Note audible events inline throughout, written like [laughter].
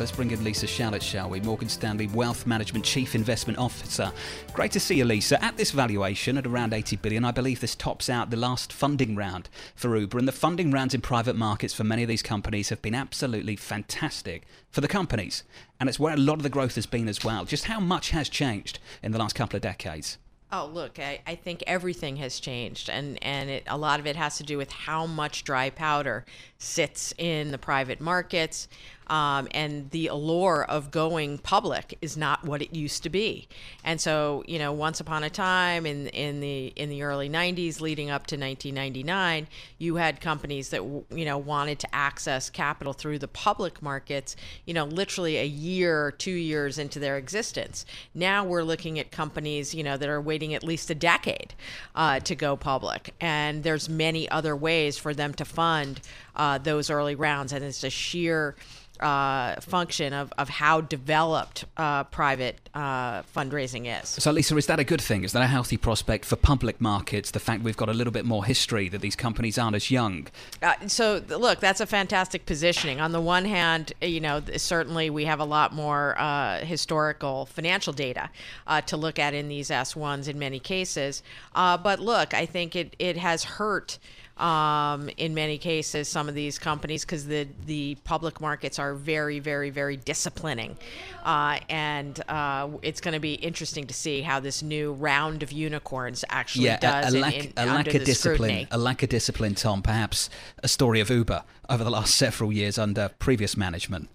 Let's bring in Lisa Shalett, shall we? Morgan Stanley Wealth Management Chief Investment Officer. Great to see you, Lisa. At this valuation, at around 80 billion, I believe this tops out the last funding round for Uber. And the funding rounds in private markets for many of these companies have been absolutely fantastic for the companies. And it's where a lot of the growth has been as well. Just how much has changed in the last couple of decades? Oh, look, I, I think everything has changed, and, and it, a lot of it has to do with how much dry powder sits in the private markets. Um, and the allure of going public is not what it used to be. And so, you know, once upon a time in in the in the early 90s, leading up to 1999, you had companies that you know wanted to access capital through the public markets. You know, literally a year, two years into their existence. Now we're looking at companies, you know, that are waiting at least a decade uh, to go public, and there's many other ways for them to fund uh, those early rounds, and it's a sheer uh, function of, of how developed uh, private uh, fundraising is. So, Lisa, is that a good thing? Is that a healthy prospect for public markets? The fact we've got a little bit more history, that these companies aren't as young? Uh, so, look, that's a fantastic positioning. On the one hand, you know, certainly we have a lot more uh, historical financial data uh, to look at in these S1s in many cases. but look, I think it, it has hurt um, in many cases, some of these companies, because the, the public markets are very, very, very disciplining. Uh, and uh, it's going to be interesting to see how this new round of unicorns actually yeah, does. A, a lack, in, in, a lack of discipline. Scrutiny. A lack of discipline, Tom. Perhaps a story of Uber over the last [laughs] several years under previous management.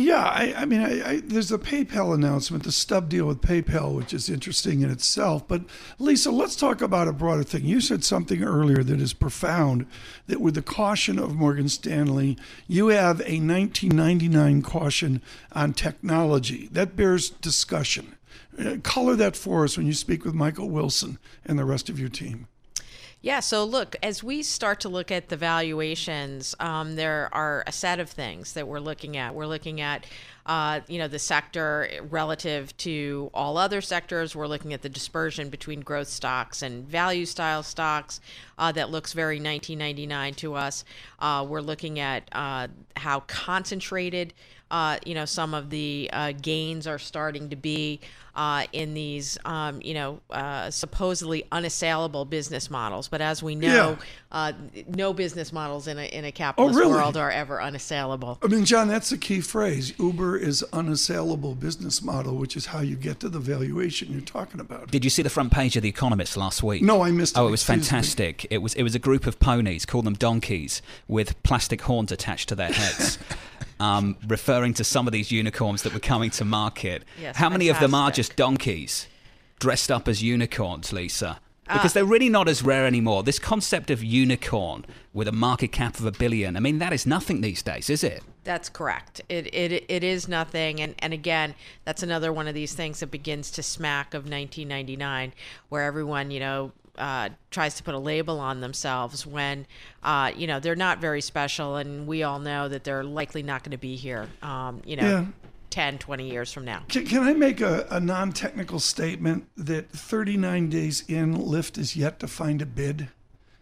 Yeah, I, I mean, I, I, there's a PayPal announcement, the stub deal with PayPal, which is interesting in itself. But Lisa, let's talk about a broader thing. You said something earlier that is profound. That with the caution of Morgan Stanley, you have a 1999 caution on technology that bears discussion. Uh, color that for us when you speak with Michael Wilson and the rest of your team. Yeah, so look, as we start to look at the valuations, um, there are a set of things that we're looking at. We're looking at, uh, you know, the sector relative to all other sectors. We're looking at the dispersion between growth stocks and value style stocks. Uh, that looks very 1999 to us. Uh, we're looking at uh, how concentrated uh, you know, some of the uh, gains are starting to be uh, in these, um, you know, uh, supposedly unassailable business models. But as we know, yeah. Uh, no business models in a in a capitalist oh, really? world are ever unassailable. I mean, John, that's the key phrase. Uber is unassailable business model, which is how you get to the valuation you're talking about. Did you see the front page of the Economist last week? No, I missed. Oh, it, it was fantastic. Me. It was it was a group of ponies, call them donkeys, with plastic horns attached to their heads. [laughs] um, referring to some of these unicorns that were coming to market. Yes, How many fantastic. of them are just donkeys dressed up as unicorns, Lisa? Because uh, they're really not as rare anymore. This concept of unicorn with a market cap of a billion, I mean, that is nothing these days, is it? That's correct. It, it, it is nothing. And, and again, that's another one of these things that begins to smack of 1999, where everyone, you know, uh, tries to put a label on themselves when uh, you know they're not very special and we all know that they're likely not going to be here um, you know yeah. 10 20 years from now can, can i make a, a, non-technical statement that 39 days in lyft is yet to find a bid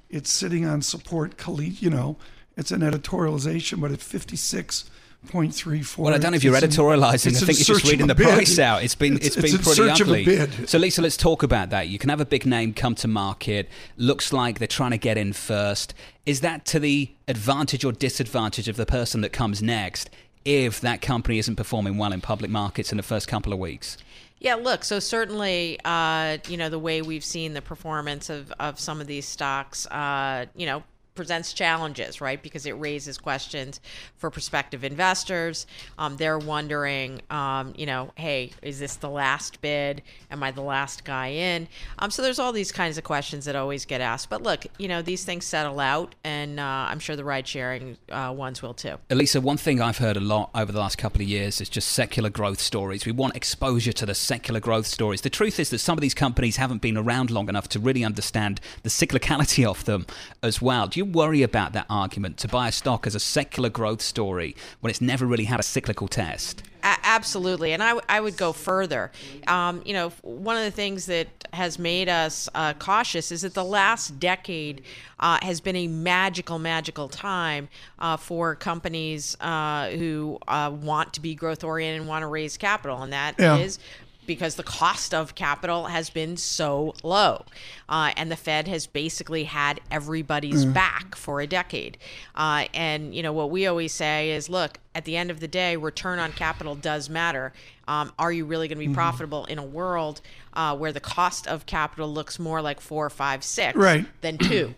it's sitting on support you know it's an editorialization but at 56 0.34. Well, I don't know if you're editorializing. I think you're just reading the bid. price out. It's been it's, it's been pretty ugly. So, Lisa, let's talk about that. You can have a big name come to market. Looks like they're trying to get in first. Is that to the advantage or disadvantage of the person that comes next if that company isn't performing well in public markets in the first couple of weeks? Yeah, look, so certainly, uh, you know, the way we've seen the performance of, of some of these stocks, uh, you know, presents challenges, right? Because it raises questions for prospective investors. Um, they're wondering, um, you know, hey, is this the last bid? Am I the last guy in? Um, so there's all these kinds of questions that always get asked. But look, you know, these things settle out, and uh, I'm sure the ride sharing uh, ones will too. Elisa, one thing I've heard a lot over the last couple of years is just secular growth stories. We want exposure to the secular growth stories. The truth is that some of these companies haven't been around long enough to really understand the cyclicality of them as well. Do you worry about that argument to buy a stock as a secular growth story when it's never really had a cyclical test? A- absolutely, and I, w- I would go further. Um, you know, one of the things that has made us uh, cautious is that the last decade uh, has been a magical, magical time uh, for companies uh, who uh, want to be growth oriented and want to raise capital, and that is Yeah. Because the cost of capital has been so low. Uh, and the Fed has basically had everybody's back for a decade. Uh, and, you know, what we always say is look, at the end of the day, return on capital does matter. Um, are you really going to be profitable in a world uh, where the cost of capital looks more like four, five, six Right. than two?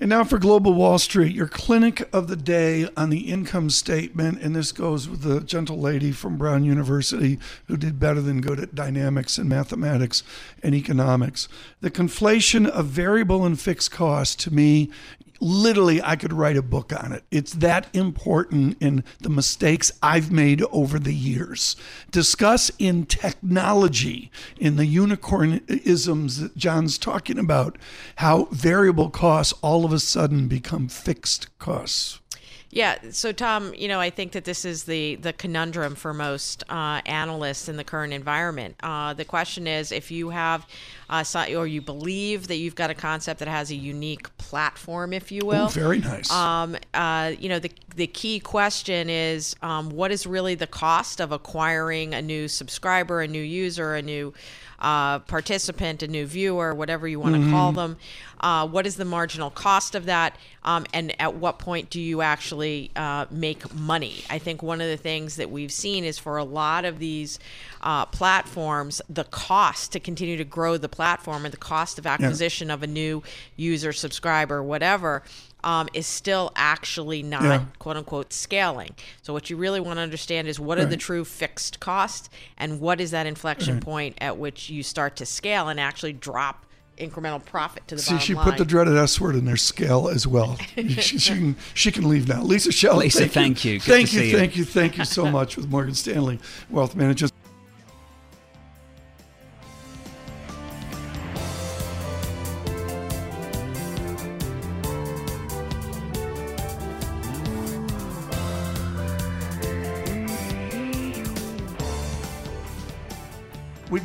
And now for Global Wall Street, your clinic of the day on the income statement. And this goes with the gentle lady from Brown University who did better than good at dynamics and mathematics and economics. The conflation of variable and fixed costs to me, literally, I could write a book on it. It's that important in the mistakes I've made over the years. Discuss in technology, in the unicorn isms that John's talking about, how variable costs all of a sudden become fixed costs. Yeah. So, Tom, you know, I think that this is the the conundrum for most uh, analysts in the current environment. Uh, the question is, if you have, uh, or you believe that you've got a concept that has a unique platform, if you will. Oh, very nice. Um, uh, you know, the the key question is, um, what is really the cost of acquiring a new subscriber, a new user, a new uh, participant, a new viewer, whatever you want to call them? Uh, what is the marginal cost of that? Um, and at what point do you actually uh, make money? I think one of the things that we've seen is for a lot of these uh, platforms, the cost to continue to grow the platform and the cost of acquisition of a new user, subscriber, whatever, um, is still actually not Yeah. quote unquote scaling. So what you really want to understand is what are the true fixed costs and what is that inflection point at which you start to scale and actually drop incremental profit to the bottom. See, bottom she line. put the dreaded S word in there, scale as well. [laughs] she, she can she can leave now. Lisa Shelley. Lisa, thank, thank you. Good thank you, see you. thank you, thank you so [laughs] much with Morgan Stanley Wealth Managers.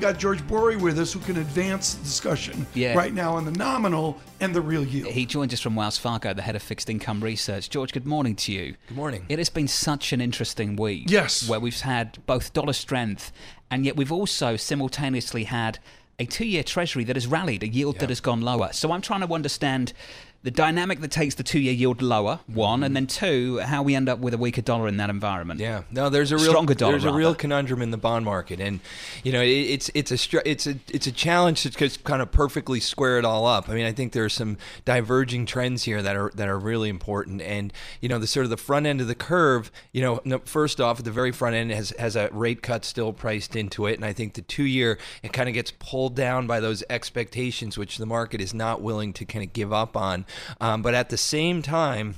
Got George Bory with us who can advance the discussion Yeah. right now on the nominal and the real yield. He joins us from Wells Fargo, the head of fixed income research. George, good morning to you. Good morning. It has been such an interesting week. Yes. Where we've had both dollar strength, and yet we've also simultaneously had a two year treasury that has rallied, a yield that has gone lower. So I'm trying to understand the dynamic that takes the two year yield lower, one, and then two, how we end up with a weaker dollar in that environment. Yeah, no, there's a real Stronger dollar, there's a real conundrum in the bond market, and you know it, it's it's a it's a it's a challenge to just kind of perfectly square it all up. I mean, I think there are some diverging trends here that are that are really important, and you know the sort of the front end of the curve. You know, first off, at the very front end has has a rate cut still priced into it, and I think the two year it kind of gets pulled down by those expectations, which the market is not willing to kind of give up on. Um, but at the same time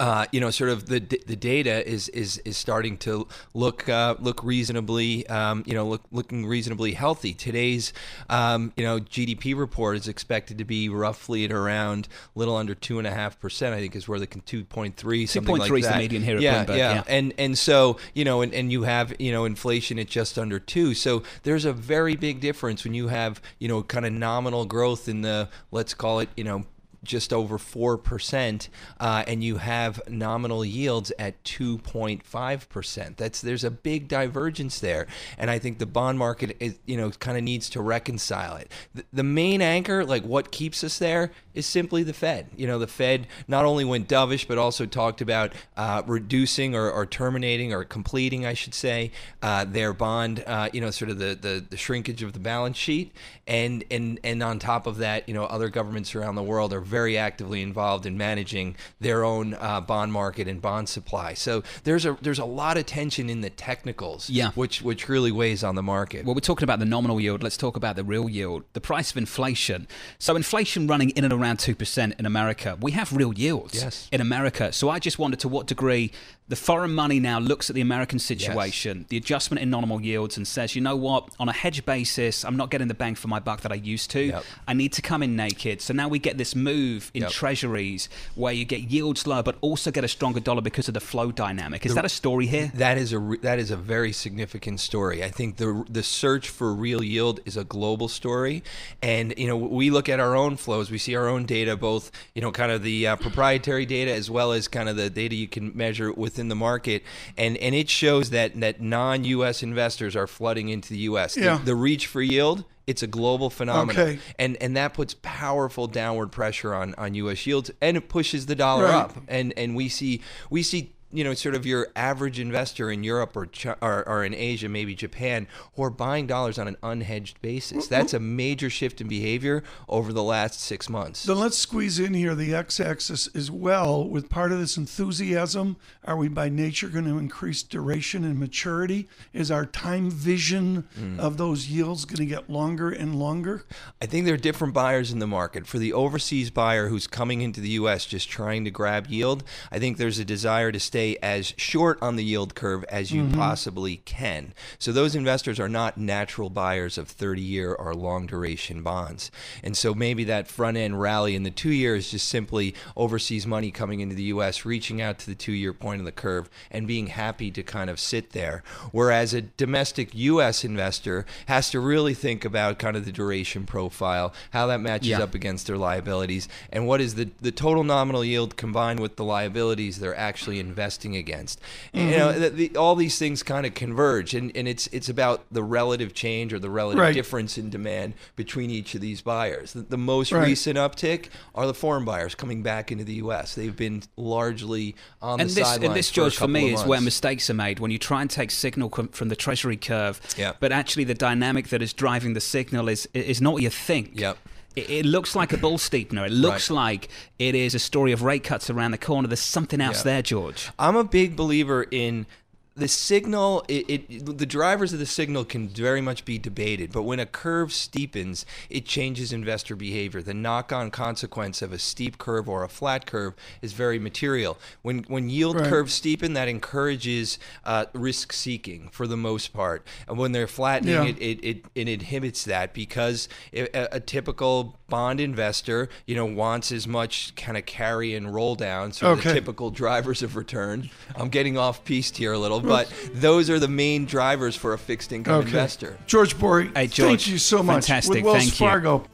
uh, you know, sort of the the data is is is starting to look uh, look reasonably, um, you know, look looking reasonably healthy. Today's, um, you know, GDP report is expected to be roughly at around a little under two and a half percent. I think is where the two point three something like 2.3 is the median here yeah, yeah, yeah. and and so you know, and, and you have you know inflation at just under two. So there's a very big difference when you have you know kind of nominal growth in the let's call it you know just over 4%, uh, and you have nominal yields at 2.5%. That's there's a big divergence there, and I think the bond market is you know kind of needs to reconcile it. The, the main anchor, like what keeps us there, is simply the Fed. You know, the Fed not only went dovish, but also talked about uh, reducing or, or terminating or completing, I should say, uh, their bond. Uh, you know, sort of the, the the shrinkage of the balance sheet, and and and on top of that, you know, other governments around the world are very actively involved in managing their own uh, bond market and bond supply. So there's a there's a lot of tension in the technicals, Yeah. which which really weighs on the market. Well, we're talking about the nominal yield. Let's talk about the real yield, the price of inflation. So, inflation running in and around 2% in America. We have real yields Yes. in America. So, I just wonder to what degree the foreign money now looks at the American situation, the adjustment in nominal yields, and says, you know what, on a hedge basis, I'm not getting the bang for my buck that I used to. Yep. I need to come in naked. So, now we get this move in Yep. treasuries where you get yields lower, but also get a stronger dollar because of the flow dynamic. Is that a story here? That is a re- that is a very significant story. I think the the search for real yield is a global story, and you know we look at our own flows. We see our own data, both you know kind of the uh, proprietary data as well as kind of the data you can measure within the market, and and it shows that that non-U.S. investors are flooding into the U.S. The- The, reach for yield. It's a global phenomenon, Okay. and and that puts powerful downward pressure on on U.S. yields, and it pushes the dollar Right. up and and we see we see you know sort of your average investor in Europe or, or or in Asia, maybe Japan, who are buying dollars on an unhedged basis. That's a major shift in behavior over the last six months. Then let's squeeze in here the x-axis as well. With part of this enthusiasm, are we by nature going to increase duration and maturity? Is our time vision Mm. of those yields going to get longer and longer? I think there are different buyers in the market. For the overseas buyer who's coming into the U.S. just trying to grab yield, I think there's a desire to stay as short on the yield curve as you mm-hmm. possibly can. So those investors are not natural buyers of 30-year or long duration bonds. And so maybe that front end rally in the two year is just simply overseas money coming into the U.S., reaching out to the two-year point of the curve and being happy to kind of sit there. Whereas a domestic U.S. investor has to really think about kind of the duration profile, how that matches Yeah. up against their liabilities, and what is the, the total nominal yield combined with the liabilities they're actually investing against. And, You mm-hmm. know, the, the, all these things kind of converge, and, and it's it's about the relative change or the relative Right. difference in demand between each of these buyers. The, the most Right. recent uptick are the foreign buyers coming back into the U.S. They've been largely on and the this, sidelines and this, for George, for couple me, is where mistakes are made when you try and take signal from the Treasury curve, Yeah. but actually the dynamic that is driving the signal is is not what you think. Yep. It, it looks like a bull steepener. It looks Right. like it is a story of rate cuts around the corner. There's something else Yeah. there, George. I'm a big believer in the signal. It, it the drivers of the signal can very much be debated, but when a curve steepens, it changes investor behavior. The knock-on consequence of a steep curve or a flat curve is very material. When when yield Right. curves steepen, that encourages uh, risk seeking for the most part, and when they're flattening, Yeah. it, it, it it inhibits that because a, a typical bond investor, you know, wants as much kind of carry and roll down. So Okay. the typical drivers of return. I'm getting off piste here a little, Mm. but those are the main drivers for a fixed income Okay. investor. George Bory, Hey, George, thank you so much. fantastic. With Wells Thank you. Fargo.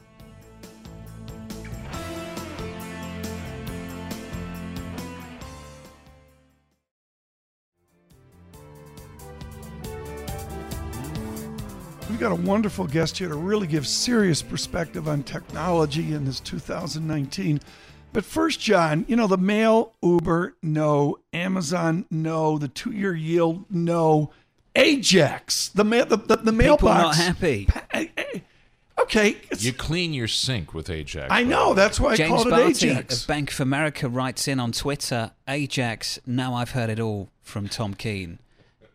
We've got a wonderful guest here to really give serious perspective on technology in this 2019. But first, John, you know, the mail, Uber, no. Amazon, no. The two year yield, no. Ajax, the, ma- the, the, the People mailbox. not happy. I- I- okay. You clean your sink with Ajax. I know. That's why I James called it Ajax. of Bank of America writes in on Twitter, Ajax, now I've heard it all from Tom Keene.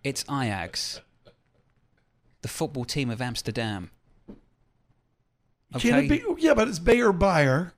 It's Ajax, the football team of Amsterdam. Can it be? Yeah, but it's Bayer Buyer.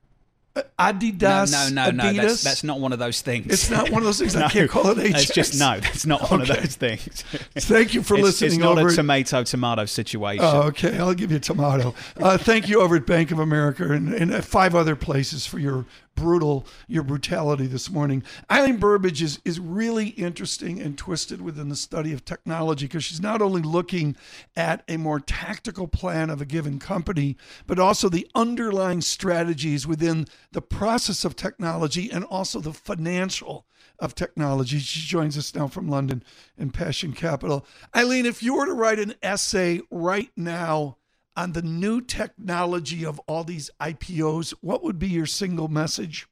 Adidas. no, no, no, no. That's, that's not one of those things. It's not one of those things. [laughs] I can't call it Ajax. It's just no. That's not one of those things. [laughs] Thank you for It's- listening It's not over a tomato tomato situation. Oh, okay. I'll give you a tomato. Uh, thank you over at Bank of America and, and five other places for your brutal, your brutality this morning. Eileen Burbidge is, is really interesting and twisted within the study of technology because she's not only looking at a more tactical plan of a given company, but also the underlying strategies within the process of technology and also the financial of technology. She joins us now from London in Passion Capital. Eileen, if you were to write an essay right now on the new technology of all these IPOs, what would be your single message?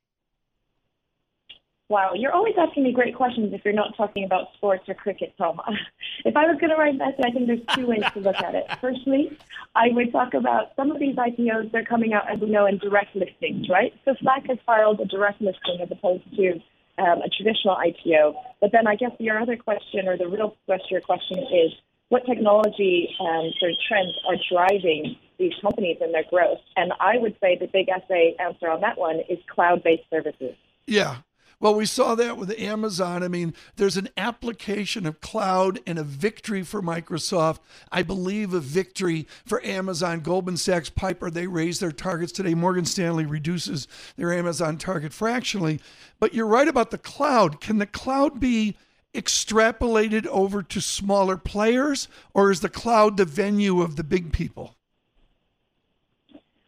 Wow, you're always asking me great questions if you're not talking about sports or cricket, Tom. [laughs] if I was going to write that, I think there's two ways to look at it. Firstly, I would talk about some of these IPOs, they're coming out, as we know, in direct listings, right? So Slack has filed a direct listing as opposed to um, a traditional IPO. But then I guess your other question, or the real question, your question is, what technology um, sort of trends are driving these companies and their growth? And I would say the big essay answer on that one is cloud-based services. Yeah, well, we saw that with Amazon. I mean, there's an application of cloud and a victory for Microsoft. I believe a victory for Amazon. Goldman Sachs, Piper, they raised their targets today. Morgan Stanley reduces their Amazon target fractionally. But you're right about the cloud. Can the cloud be extrapolated over to smaller players, or is the cloud the venue of the big people?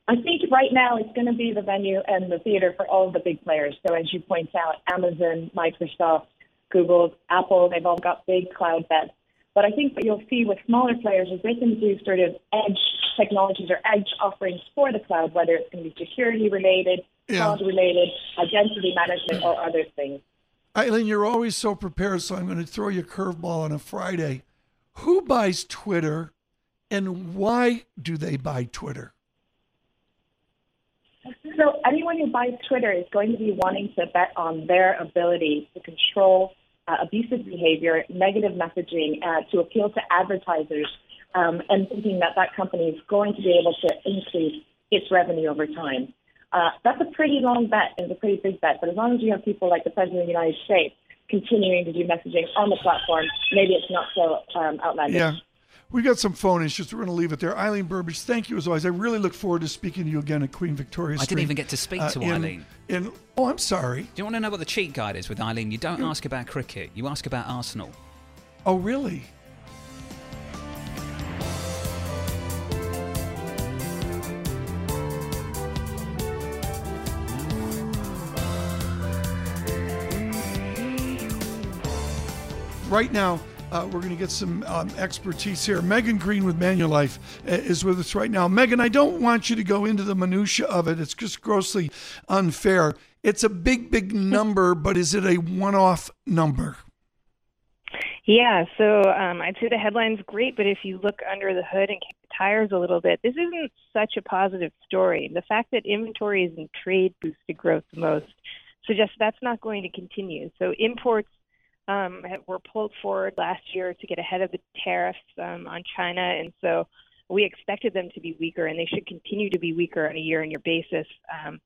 I think right now it's going to be the venue and the theater for all of the big players. So as you point out, Amazon, Microsoft, Google, Apple, they've all got big cloud bets. But I think what you'll see with smaller players is they can do sort of edge technologies or edge offerings for the cloud, whether it's going to be security related, yeah. cloud related, identity management, or other things. Eileen, you're always so prepared, so I'm going to throw you a curveball on a Friday. Who buys Twitter and why do they buy Twitter? So anyone who buys Twitter is going to be wanting to bet on their ability to control uh, abusive behavior, negative messaging, uh, to appeal to advertisers, um, and thinking that that company is going to be able to increase its revenue over time. Uh, that's a pretty long bet and a pretty big bet. But as long as you have people like the President of the United States continuing to do messaging on the platform, maybe it's not so um, outlandish. Yeah We've got some phone issues. We're going to leave it there. Eileen Burbidge, thank you as always. I really look forward to speaking to you again at Queen Victoria Street. I didn't even get to speak uh, to in, Eileen. In, oh, I'm sorry. Do you want to know what the cheat guide is with Eileen? You don't ask about cricket. You ask about Arsenal. Oh, really? Right now, uh, we're going to get some um, expertise here. Megan Greene with Manulife uh, is with us right now. Megan, I don't want you to go into the minutia of it. It's just grossly unfair. It's a big, big number, but is it a one-off number? Yeah, so um, I'd say the headline's great, but if you look under the hood and kick the tires a little bit, this isn't such a positive story. The fact that inventories and trade boosted growth the most suggests that's not going to continue. So imports um, were pulled forward last year to get ahead of the tariffs um, on China, and so we expected them to be weaker, and they should continue to be weaker on a year-on-year basis um,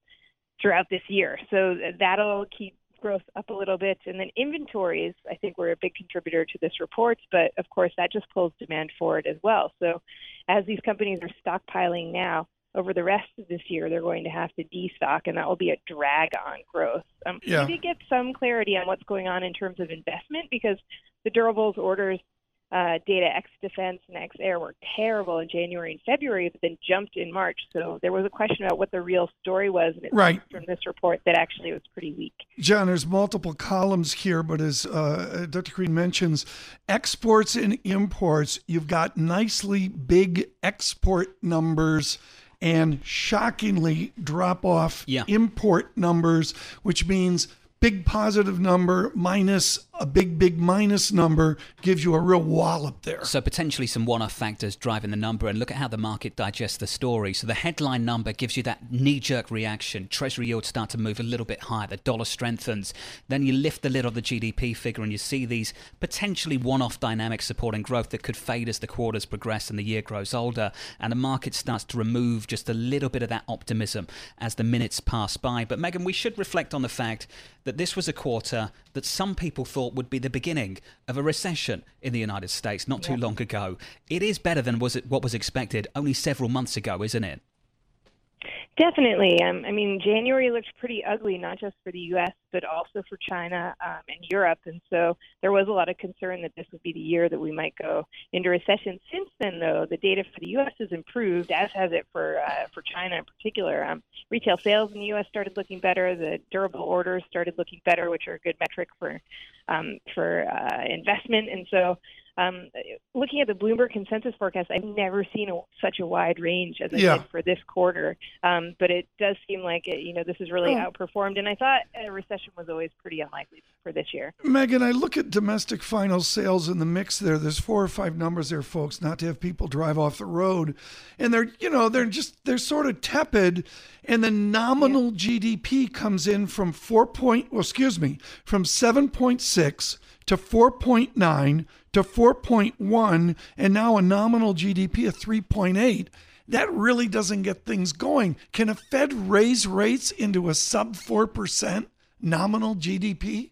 throughout this year. So that'll keep growth up a little bit, and then inventories, I think, were a big contributor to this report, but of course that just pulls demand forward as well. So as these companies are stockpiling now, over the rest of this year, they're going to have to destock, and that will be a drag on growth. Um, yeah. We did get some clarity on what's going on in terms of investment because the durables orders uh, data X Defense and X Air were terrible in January and February, but then jumped in March. So there was a question about what the real story was, and it right. from this report that actually it was pretty weak. John, there's multiple columns here, but as uh, Dr. Greene mentions, exports and imports, you've got nicely big export numbers and shockingly drop off yeah. import numbers, which means big positive number minus a big, big minus number gives you a real wallop there. So potentially some one-off factors driving the number, and look at how the market digests the story. So the headline number gives you that knee-jerk reaction. Treasury yields start to move a little bit higher. The dollar strengthens. Then you lift the lid of the GDP figure, and you see these potentially one-off dynamics supporting growth that could fade as the quarters progress and the year grows older, and the market starts to remove just a little bit of that optimism as the minutes pass by. But Megan, we should reflect on the fact that this was a quarter that some people thought would be the beginning of a recession in the United States not too long ago. It is better than was it, what was expected only several months ago, isn't it? Definitely. Um, I mean, January looked pretty ugly, not just for the U.S., but also for China um, and Europe. And so there was a lot of concern that this would be the year that we might go into recession. Since then, though, the data for the U.S. has improved, as has it for uh, for China in particular. Um, retail sales in the U.S. started looking better. The durable orders started looking better, which are a good metric for um, for uh, investment. And so Um, looking at the Bloomberg consensus forecast, I've never seen a, such a wide range as I Yeah. did for this quarter. Um, but it does seem like it, you know this is really Oh. outperformed, and I thought a recession was always pretty unlikely for this year. Megan, I look at domestic final sales in the mix there. There's four or five numbers there, folks, not to have people drive off the road. And they're, you know, they're just, they're sort of tepid. And the nominal GDP comes in from four point, well, excuse me, from 7.6 to 4.9 to 4.1, and now a nominal GDP of 3.8. That really doesn't get things going. Can a Fed raise rates into a sub 4% nominal GDP?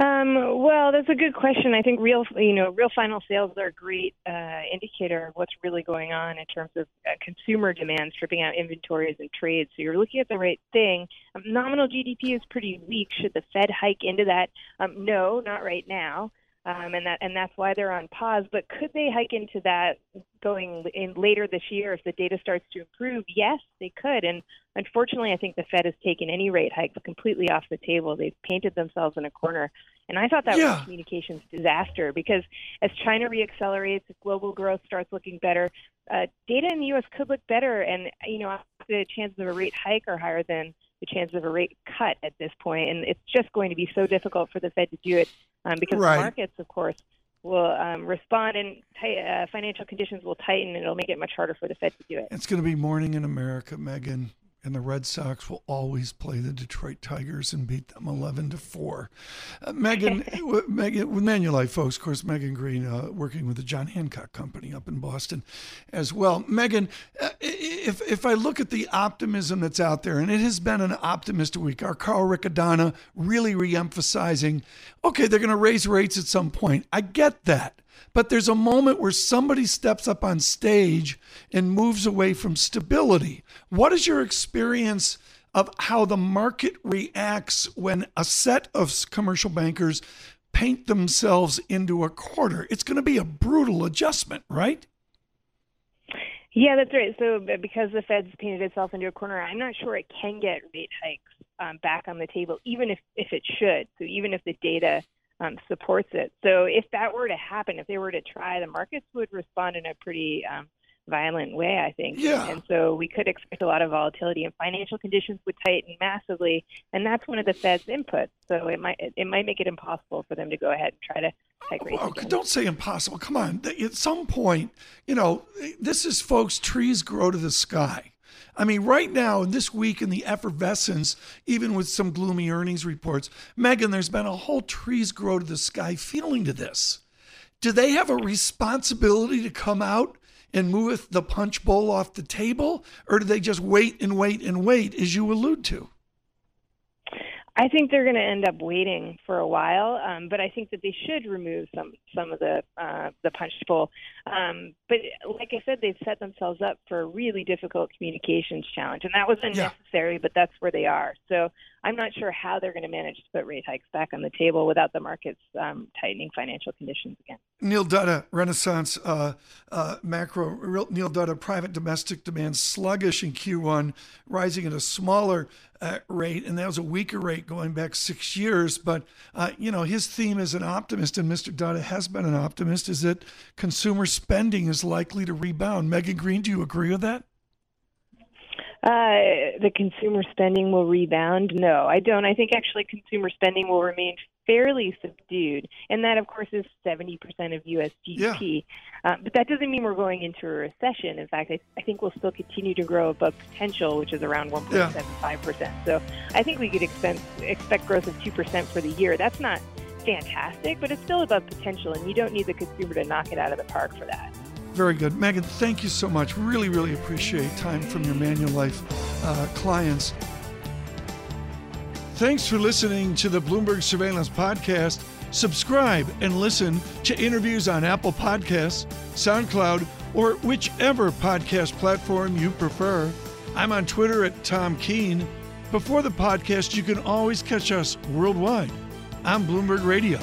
Um, well, that's a good question. I think real, you know, real final sales are a great uh, indicator of what's really going on in terms of uh, consumer demand, stripping out inventories and trade. So you're looking at the right thing. Um, nominal GDP is pretty weak. Should the Fed hike into that? Um, no, not right now. Um, and that and that's why they're on pause. But could they hike into that going in later this year if the data starts to improve? Yes, they could. And unfortunately, I think the Fed has taken any rate hike completely off the table. They've painted themselves in a corner. And I thought that was a communications disaster because as China reaccelerates, global growth starts looking better, uh, data in the U.S. could look better. And you know, the chances of a rate hike are higher than the chances of a rate cut at this point. And it's just going to be so difficult for the Fed to do it um, because Right. the markets, of course, will um, respond and tight, uh, financial conditions will tighten, and it'll make it much harder for the Fed to do it. It's going to be morning in America, Megan, and the Red Sox will always play the Detroit Tigers and beat them eleven to four. Uh, Megan, [laughs] w- Megan, with Manulife folks, of course, Megan Greene, uh, working with the John Hancock Company up in Boston, as well. Megan, uh, if if I look at the optimism that's out there, and it has been an optimistic week, our Carl Riccadonna really reemphasizing, okay, they're going to raise rates at some point. I get that. But there's a moment where somebody steps up on stage and moves away from stability. What is your experience of how the market reacts when a set of commercial bankers paint themselves into a corner? It's going to be a brutal adjustment, right? Yeah, that's right. So because the Fed's painted itself into a corner, I'm not sure it can get rate hikes um, back on the table, even if, if it should. So even if the data um, supports it. So if that were to happen, if they were to try, the markets would respond in a pretty um, violent way, I think. Yeah. And so we could expect a lot of volatility, and financial conditions would tighten massively, and that's one of the Fed's inputs. So it might it might make it impossible for them to go ahead and try to hike rates Oh, don't say impossible. Come on. At some point, you know, this is folks, trees grow to the sky. I mean, right now, this week in the effervescence, even with some gloomy earnings reports, Megan, there's been a whole trees grow to the sky feeling to this. Do they have a responsibility to come out and moveth the punch bowl off the table? Or do they just wait and wait and wait, as you allude to? I think they're going to end up waiting for a while, um, but I think that they should remove some some of the uh, the punch bowl. Um, but like I said, they've set themselves up for a really difficult communications challenge, and that was unnecessary. But that's where they are. So I'm not sure how they're going to manage to put rate hikes back on the table without the markets um, tightening financial conditions again. Neil Dutta, Renaissance uh, uh, macro. Neil Dutta, private domestic demand sluggish in Q1, rising at a smaller uh, rate, and that was a weaker rate going back six years. But uh, you know, his theme as an optimist, and Mr. Dutta has been an optimist, is that consumer spending is likely to rebound. Megan Greene, do you agree with that? Uh, the consumer spending will rebound? No, I don't. I think actually consumer spending will remain fairly subdued, and that, of course, is 70% of U.S. GDP. Uh, but that doesn't mean we're going into a recession. In fact, I, I think we'll still continue to grow above potential, which is around 1.75%. So I think we could expect, expect growth of 2% for the year. That's not fantastic, but it's still above potential, and you don't need the consumer to knock it out of the park for that. Very good. Megan, thank you so much. Really, really appreciate time from your Manulife uh, clients. Thanks for listening to the Bloomberg Surveillance Podcast. Subscribe and listen to interviews on Apple Podcasts, SoundCloud, or whichever podcast platform you prefer. I'm on Twitter at Tom Keene. Before the podcast, you can always catch us worldwide on Bloomberg Radio.